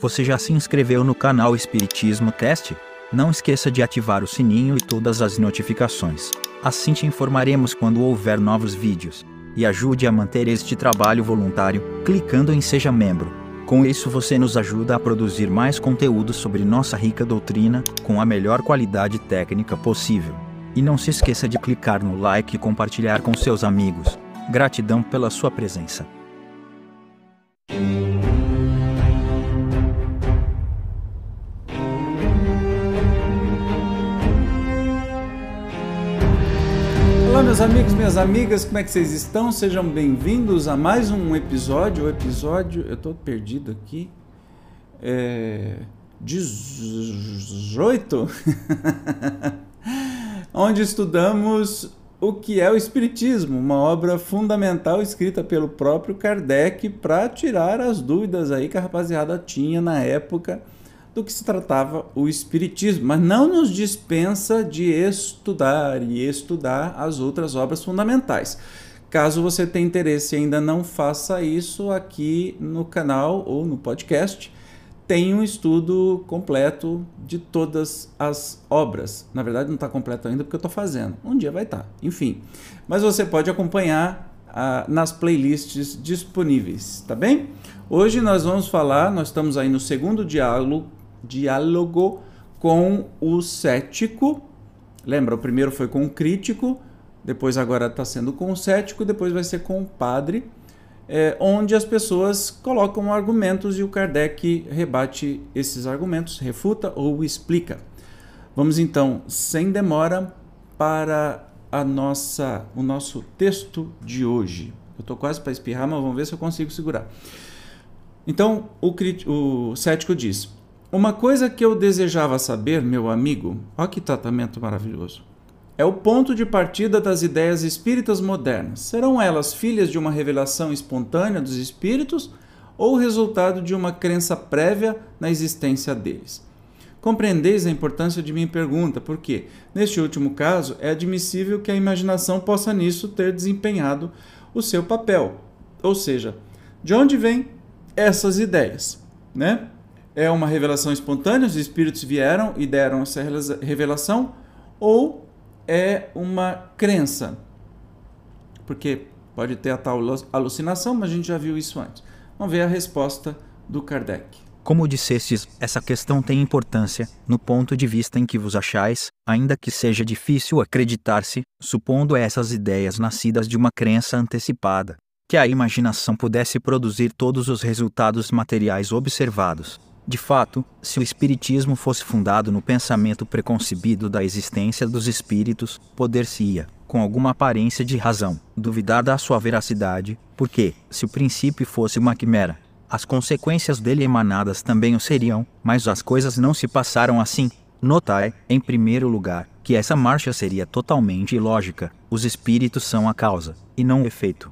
Você já se inscreveu no canal Espiritismo Teste? Não esqueça de ativar o sininho e todas as notificações. Assim te informaremos quando houver novos vídeos. E ajude a manter este trabalho voluntário, clicando em Seja Membro. Com isso você nos ajuda a produzir mais conteúdo sobre nossa rica doutrina, com a melhor qualidade técnica possível. E não se esqueça de clicar no like e compartilhar com seus amigos. Gratidão pela sua presença. Meus amigos, minhas amigas, como é que vocês estão? Sejam bem-vindos a mais um episódio. O episódio, eu tô perdido aqui. É. 18? Onde estudamos o que é o Espiritismo, uma obra fundamental escrita pelo próprio Kardec para tirar as dúvidas aí que a rapaziada tinha na época do que se tratava o Espiritismo, mas não nos dispensa de estudar e estudar as outras obras fundamentais. Caso você tenha interesse e ainda não faça isso, aqui no canal ou no podcast tem um estudo completo de todas as obras. Na verdade, não está completo ainda porque eu estou fazendo. Um dia vai estar. Tá. Enfim. Mas você pode acompanhar ah, nas playlists disponíveis, tá bem? Hoje nós vamos falar, nós estamos aí no segundo diálogo diálogo com o cético. Lembra, o primeiro foi com o crítico, depois agora está sendo com o cético, depois vai ser com o padre, é, onde as pessoas colocam argumentos e o Kardec rebate esses argumentos, refuta ou explica. Vamos então, sem demora, para a nossa, o nosso texto de hoje. Eu estou quase para espirrar, mas vamos ver se eu consigo segurar. Então, o, o cético diz: uma coisa que eu desejava saber, meu amigo, olha que tratamento maravilhoso, é o ponto de partida das ideias espíritas modernas. Serão elas filhas de uma revelação espontânea dos espíritos ou resultado de uma crença prévia na existência deles? Compreendeis a importância de minha pergunta, porque, neste último caso, é admissível que a imaginação possa nisso ter desempenhado o seu papel. Ou seja, de onde vêm essas ideias, né? É uma revelação espontânea, os espíritos vieram e deram essa revelação, ou é uma crença? Porque pode ter a tal alucinação, mas a gente já viu isso antes. Vamos ver a resposta do Kardec. Como dissestes, essa questão tem importância, no ponto de vista em que vos achais, ainda que seja difícil acreditar-se, supondo essas ideias nascidas de uma crença antecipada, que a imaginação pudesse produzir todos os resultados materiais observados, de fato, se o Espiritismo fosse fundado no pensamento preconcebido da existência dos espíritos, poder-se-ia, com alguma aparência de razão, duvidar da sua veracidade, porque, se o princípio fosse uma quimera, as consequências dele emanadas também o seriam, mas as coisas não se passaram assim. Notai, em primeiro lugar, que essa marcha seria totalmente ilógica. Os espíritos são a causa, e não o efeito.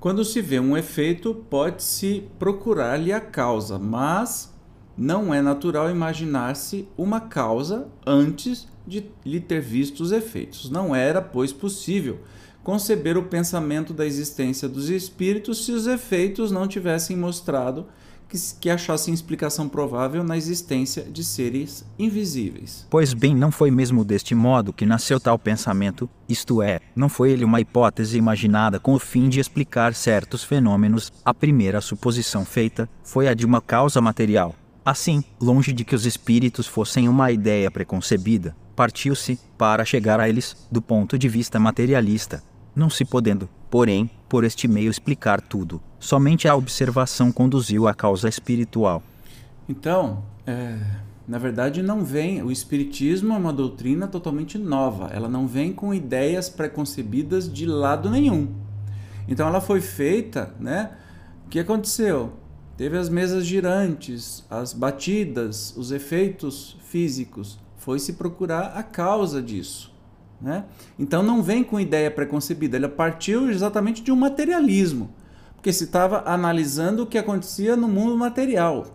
Quando se vê um efeito, pode-se procurar-lhe a causa, mas não é natural imaginar-se uma causa antes de lhe ter visto os efeitos. Não era, pois, possível conceber o pensamento da existência dos espíritos se os efeitos não tivessem mostrado que, que achassem explicação provável na existência de seres invisíveis. Pois bem, não foi mesmo deste modo que nasceu tal pensamento, isto é, não foi ele uma hipótese imaginada com o fim de explicar certos fenômenos. A primeira suposição feita foi a de uma causa material, Assim, longe de que os espíritos fossem uma ideia preconcebida, partiu-se, para chegar a eles, do ponto de vista materialista, não se podendo, porém, por este meio explicar tudo. Somente a observação conduziu à causa espiritual. Então, é, na verdade, não vem. O Espiritismo é uma doutrina totalmente nova. Ela não vem com ideias preconcebidas de lado nenhum. Então, ela foi feita, né? O que aconteceu? Teve as mesas girantes, as batidas, os efeitos físicos. Foi se procurar a causa disso. Né? Então não vem com ideia preconcebida, ele partiu exatamente de um materialismo, porque se estava analisando o que acontecia no mundo material.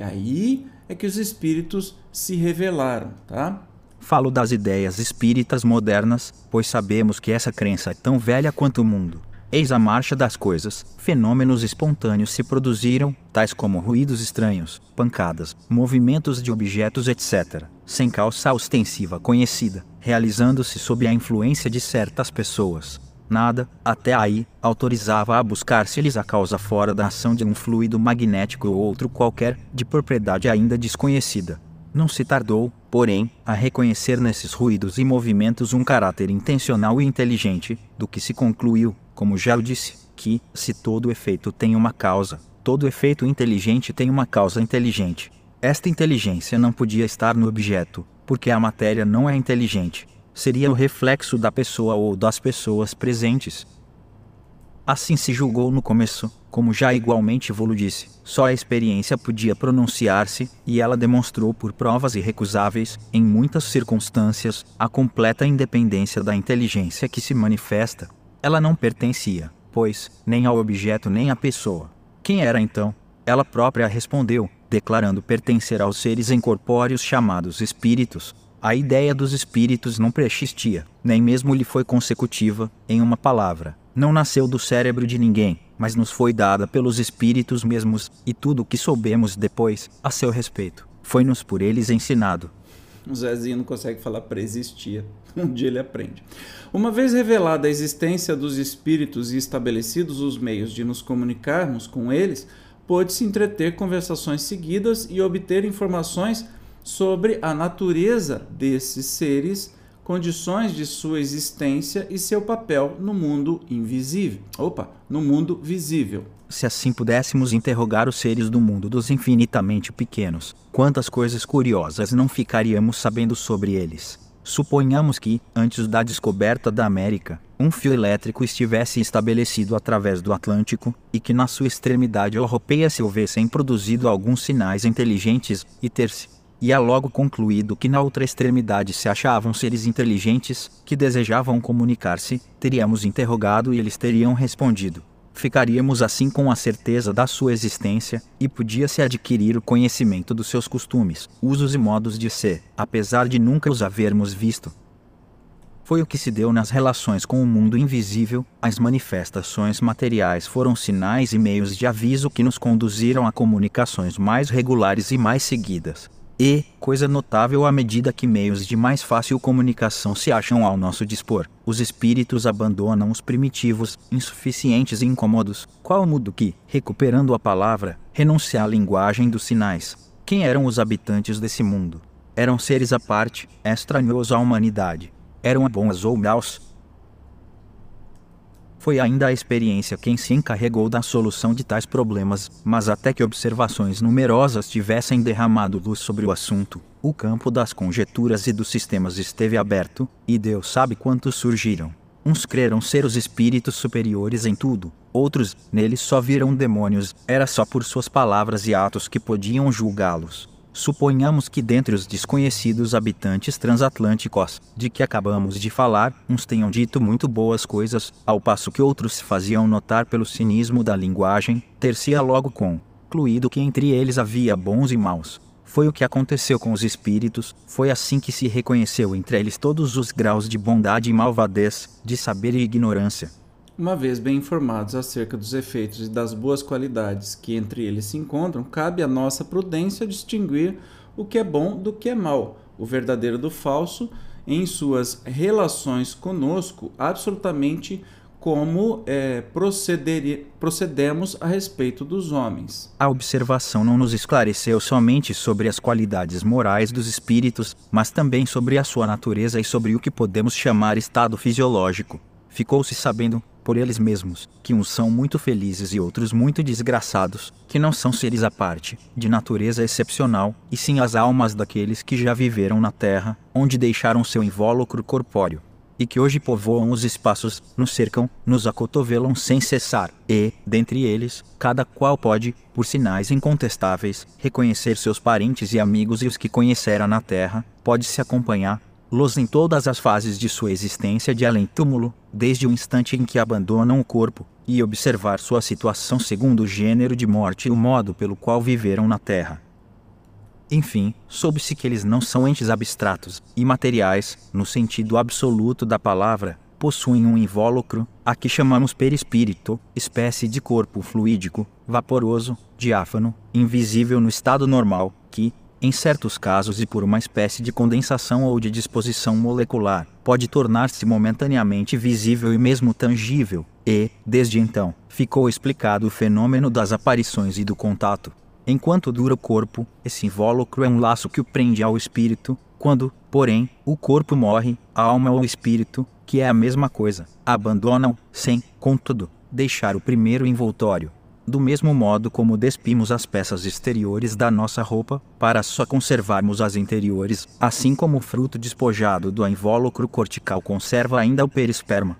E aí é que os espíritos se revelaram, tá? Falo das ideias espíritas modernas, pois sabemos que essa crença é tão velha quanto o mundo Eis a marcha das coisas. Fenômenos espontâneos se produziram, tais como ruídos estranhos, pancadas, movimentos de objetos, etc., sem causa ostensiva conhecida, realizando-se sob a influência de certas pessoas. Nada, até aí, autorizava a buscar-se-lhes a causa fora da ação de um fluido magnético ou outro qualquer, de propriedade ainda desconhecida. Não se tardou, porém, a reconhecer nesses ruídos e movimentos um caráter intencional e inteligente, do que se concluiu, como já disse, que, se todo efeito tem uma causa, todo efeito inteligente tem uma causa inteligente. Esta inteligência não podia estar no objeto, porque a matéria não é inteligente. Seria o reflexo da pessoa ou das pessoas presentes. Assim se julgou no começo, como já igualmente vou disse. Só a experiência podia pronunciar-se, e ela demonstrou por provas irrecusáveis, em muitas circunstâncias, a completa independência da inteligência que se manifesta, ela não pertencia, pois, nem ao objeto nem à pessoa. Quem era então? Ela própria respondeu, declarando pertencer aos seres incorpóreos chamados espíritos. A ideia dos espíritos não persistia, nem mesmo lhe foi consecutiva, em uma palavra. Não nasceu do cérebro de ninguém, mas nos foi dada pelos espíritos mesmos, e tudo o que soubemos depois, a seu respeito, foi-nos por eles ensinado. O Zezinho não consegue falar preexistia. Um dia ele aprende. Uma vez revelada a existência dos espíritos e estabelecidos os meios de nos comunicarmos com eles, pôde-se entreter conversações seguidas e obter informações sobre a natureza desses seres, condições de sua existência e seu papel no mundo invisível. Opa, no mundo visível. Se assim pudéssemos interrogar os seres do mundo dos infinitamente pequenos, quantas coisas curiosas não ficaríamos sabendo sobre eles? Suponhamos que, antes da descoberta da América, um fio elétrico estivesse estabelecido através do Atlântico, e que na sua extremidade europeia se houvessem produzido alguns sinais inteligentes, e ter-se e é logo concluído que na outra extremidade se achavam seres inteligentes que desejavam comunicar-se, teríamos interrogado e eles teriam respondido ficaríamos assim com a certeza da sua existência, e podia-se adquirir o conhecimento dos seus costumes, usos e modos de ser, apesar de nunca os havermos visto. Foi o que se deu nas relações com o mundo invisível, as manifestações materiais foram sinais e meios de aviso que nos conduziram a comunicações mais regulares e mais seguidas. E, coisa notável à medida que meios de mais fácil comunicação se acham ao nosso dispor, os espíritos abandonam os primitivos, insuficientes e incômodos, qual mudo que, recuperando a palavra, renuncia à linguagem dos sinais. Quem eram os habitantes desse mundo? Eram seres à parte, estranhos à humanidade. Eram bons ou maus, foi ainda a experiência quem se encarregou da solução de tais problemas, mas até que observações numerosas tivessem derramado luz sobre o assunto, o campo das conjecturas e dos sistemas esteve aberto, e Deus sabe quantos surgiram. Uns creram ser os espíritos superiores em tudo, outros, neles só viram demônios, era só por suas palavras e atos que podiam julgá-los. Suponhamos que dentre os desconhecidos habitantes transatlânticos, de que acabamos de falar, uns tenham dito muito boas coisas, ao passo que outros se faziam notar pelo cinismo da linguagem, ter-se-á logo concluído que entre eles havia bons e maus. Foi o que aconteceu com os espíritos, foi assim que se reconheceu entre eles todos os graus de bondade e malvadez, de saber e ignorância, uma vez bem informados acerca dos efeitos e das boas qualidades que entre eles se encontram, cabe à nossa prudência distinguir o que é bom do que é mal, o verdadeiro do falso, em suas relações conosco, absolutamente como é, procedemos a respeito dos homens. A observação não nos esclareceu somente sobre as qualidades morais dos espíritos, mas também sobre a sua natureza e sobre o que podemos chamar estado fisiológico. Ficou-se sabendo, por eles mesmos, que uns são muito felizes e outros muito desgraçados, que não são seres à parte, de natureza excepcional, e sim as almas daqueles que já viveram na terra, onde deixaram seu invólucro corpóreo, e que hoje povoam os espaços, nos cercam, nos acotovelam sem cessar, e, dentre eles, cada qual pode, por sinais incontestáveis, reconhecer seus parentes e amigos e os que conhecera na terra, pode se acompanhar, los em todas as fases de sua existência de além-túmulo, desde o instante em que abandonam o corpo, e observar sua situação segundo o gênero de morte e o modo pelo qual viveram na Terra. Enfim, soube-se que eles não são entes abstratos, imateriais, no sentido absoluto da palavra, possuem um invólucro, a que chamamos perispírito, espécie de corpo fluídico, vaporoso, diáfano, invisível no estado normal, que, em certos casos e por uma espécie de condensação ou de disposição molecular, pode tornar-se momentaneamente visível e mesmo tangível, e, desde então, ficou explicado o fenômeno das aparições e do contato. Enquanto dura o corpo, esse invólucro é um laço que o prende ao espírito, quando, porém, o corpo morre, a alma ou o espírito, que é a mesma coisa, abandonam, sem, contudo, deixar o primeiro envoltório do mesmo modo como despimos as peças exteriores da nossa roupa, para só conservarmos as interiores, assim como o fruto despojado do invólucro cortical conserva ainda o perisperma.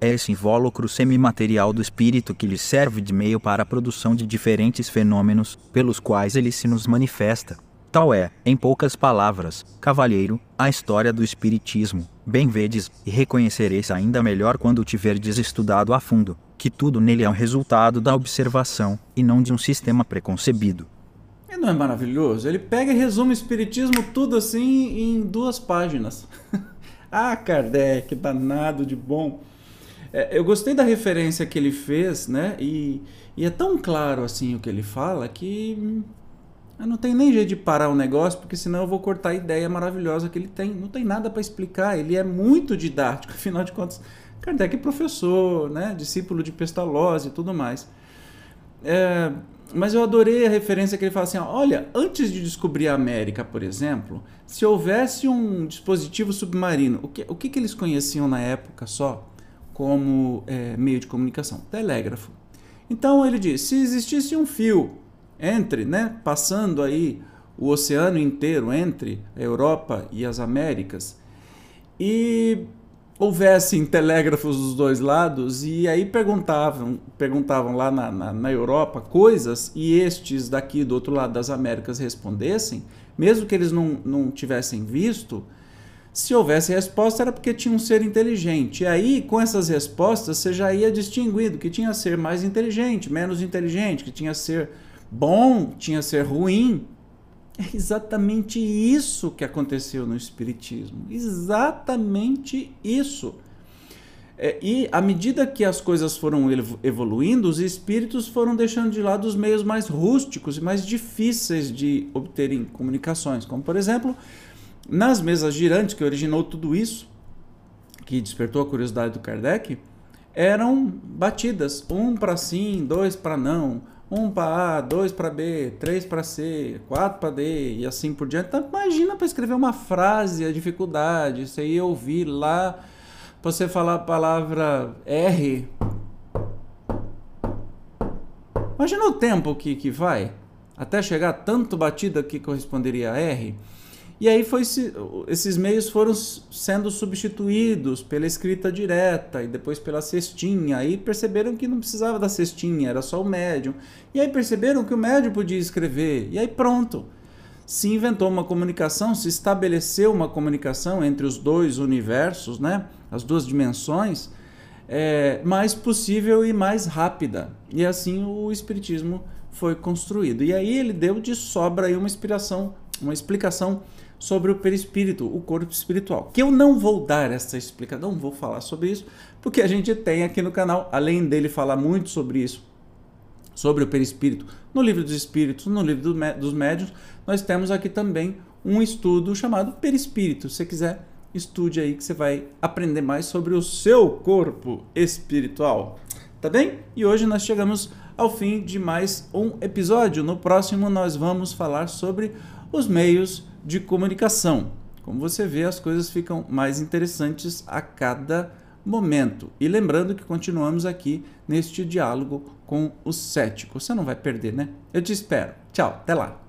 É esse invólucro semimaterial do espírito que lhe serve de meio para a produção de diferentes fenômenos, pelos quais ele se nos manifesta. Tal é, em poucas palavras, cavalheiro, a história do Espiritismo. Bem vedes, e reconhecereis ainda melhor quando tiverdes estudado a fundo, que tudo nele é um resultado da observação e não de um sistema preconcebido. E não é maravilhoso? Ele pega e resume o Espiritismo tudo assim em duas páginas. ah, Kardec, danado de bom. É, eu gostei da referência que ele fez, né? E, e é tão claro assim o que ele fala que eu não tem nem jeito de parar o negócio, porque senão eu vou cortar a ideia maravilhosa que ele tem. Não tem nada para explicar, ele é muito didático, afinal de contas Kardec é professor, né, discípulo de Pestalozzi e tudo mais. É, mas eu adorei a referência que ele fala assim: olha, antes de descobrir a América, por exemplo, se houvesse um dispositivo submarino, o que, o que, que eles conheciam na época só como é, meio de comunicação? Telégrafo. Então ele diz: se existisse um fio entre, né, passando aí o oceano inteiro entre a Europa e as Américas, e houvessem telégrafos dos dois lados e aí perguntavam, perguntavam lá na, na, na, Europa coisas e estes daqui do outro lado das Américas respondessem, mesmo que eles não, não tivessem visto, se houvesse resposta era porque tinha um ser inteligente. E aí, com essas respostas, você já ia distinguindo que tinha ser mais inteligente, menos inteligente, que tinha ser bom, tinha ser ruim. É exatamente isso que aconteceu no Espiritismo. Exatamente isso. É, e à medida que as coisas foram evoluindo, os espíritos foram deixando de lado os meios mais rústicos e mais difíceis de obterem comunicações, como por exemplo, nas mesas girantes que originou tudo isso, que despertou a curiosidade do Kardec, eram batidas, um para sim, dois para não, um para A, dois para B, três para C, quatro para D e assim por diante. Então, imagina para escrever uma frase, a dificuldade. Você ia ouvir lá, você falar a palavra R. Imagina o tempo que, que vai até chegar tanto batida que corresponderia a R. E aí foi esses meios foram sendo substituídos pela escrita direta e depois pela cestinha. Aí perceberam que não precisava da cestinha, era só o médium. E aí perceberam que o médium podia escrever. E aí pronto. Se inventou uma comunicação, se estabeleceu uma comunicação entre os dois universos, né? as duas dimensões, é, mais possível e mais rápida. E assim o Espiritismo foi construído. E aí ele deu de sobra aí uma inspiração, uma explicação sobre o perispírito, o corpo espiritual. Que eu não vou dar essa explicação, não vou falar sobre isso, porque a gente tem aqui no canal, além dele falar muito sobre isso, sobre o perispírito, no livro dos espíritos, no livro dos médios, nós temos aqui também um estudo chamado perispírito. Se você quiser, estude aí que você vai aprender mais sobre o seu corpo espiritual. Tá bem? E hoje nós chegamos ao fim de mais um episódio. No próximo nós vamos falar sobre os meios de comunicação. Como você vê, as coisas ficam mais interessantes a cada momento. E lembrando que continuamos aqui neste diálogo com o cético. Você não vai perder, né? Eu te espero. Tchau, até lá.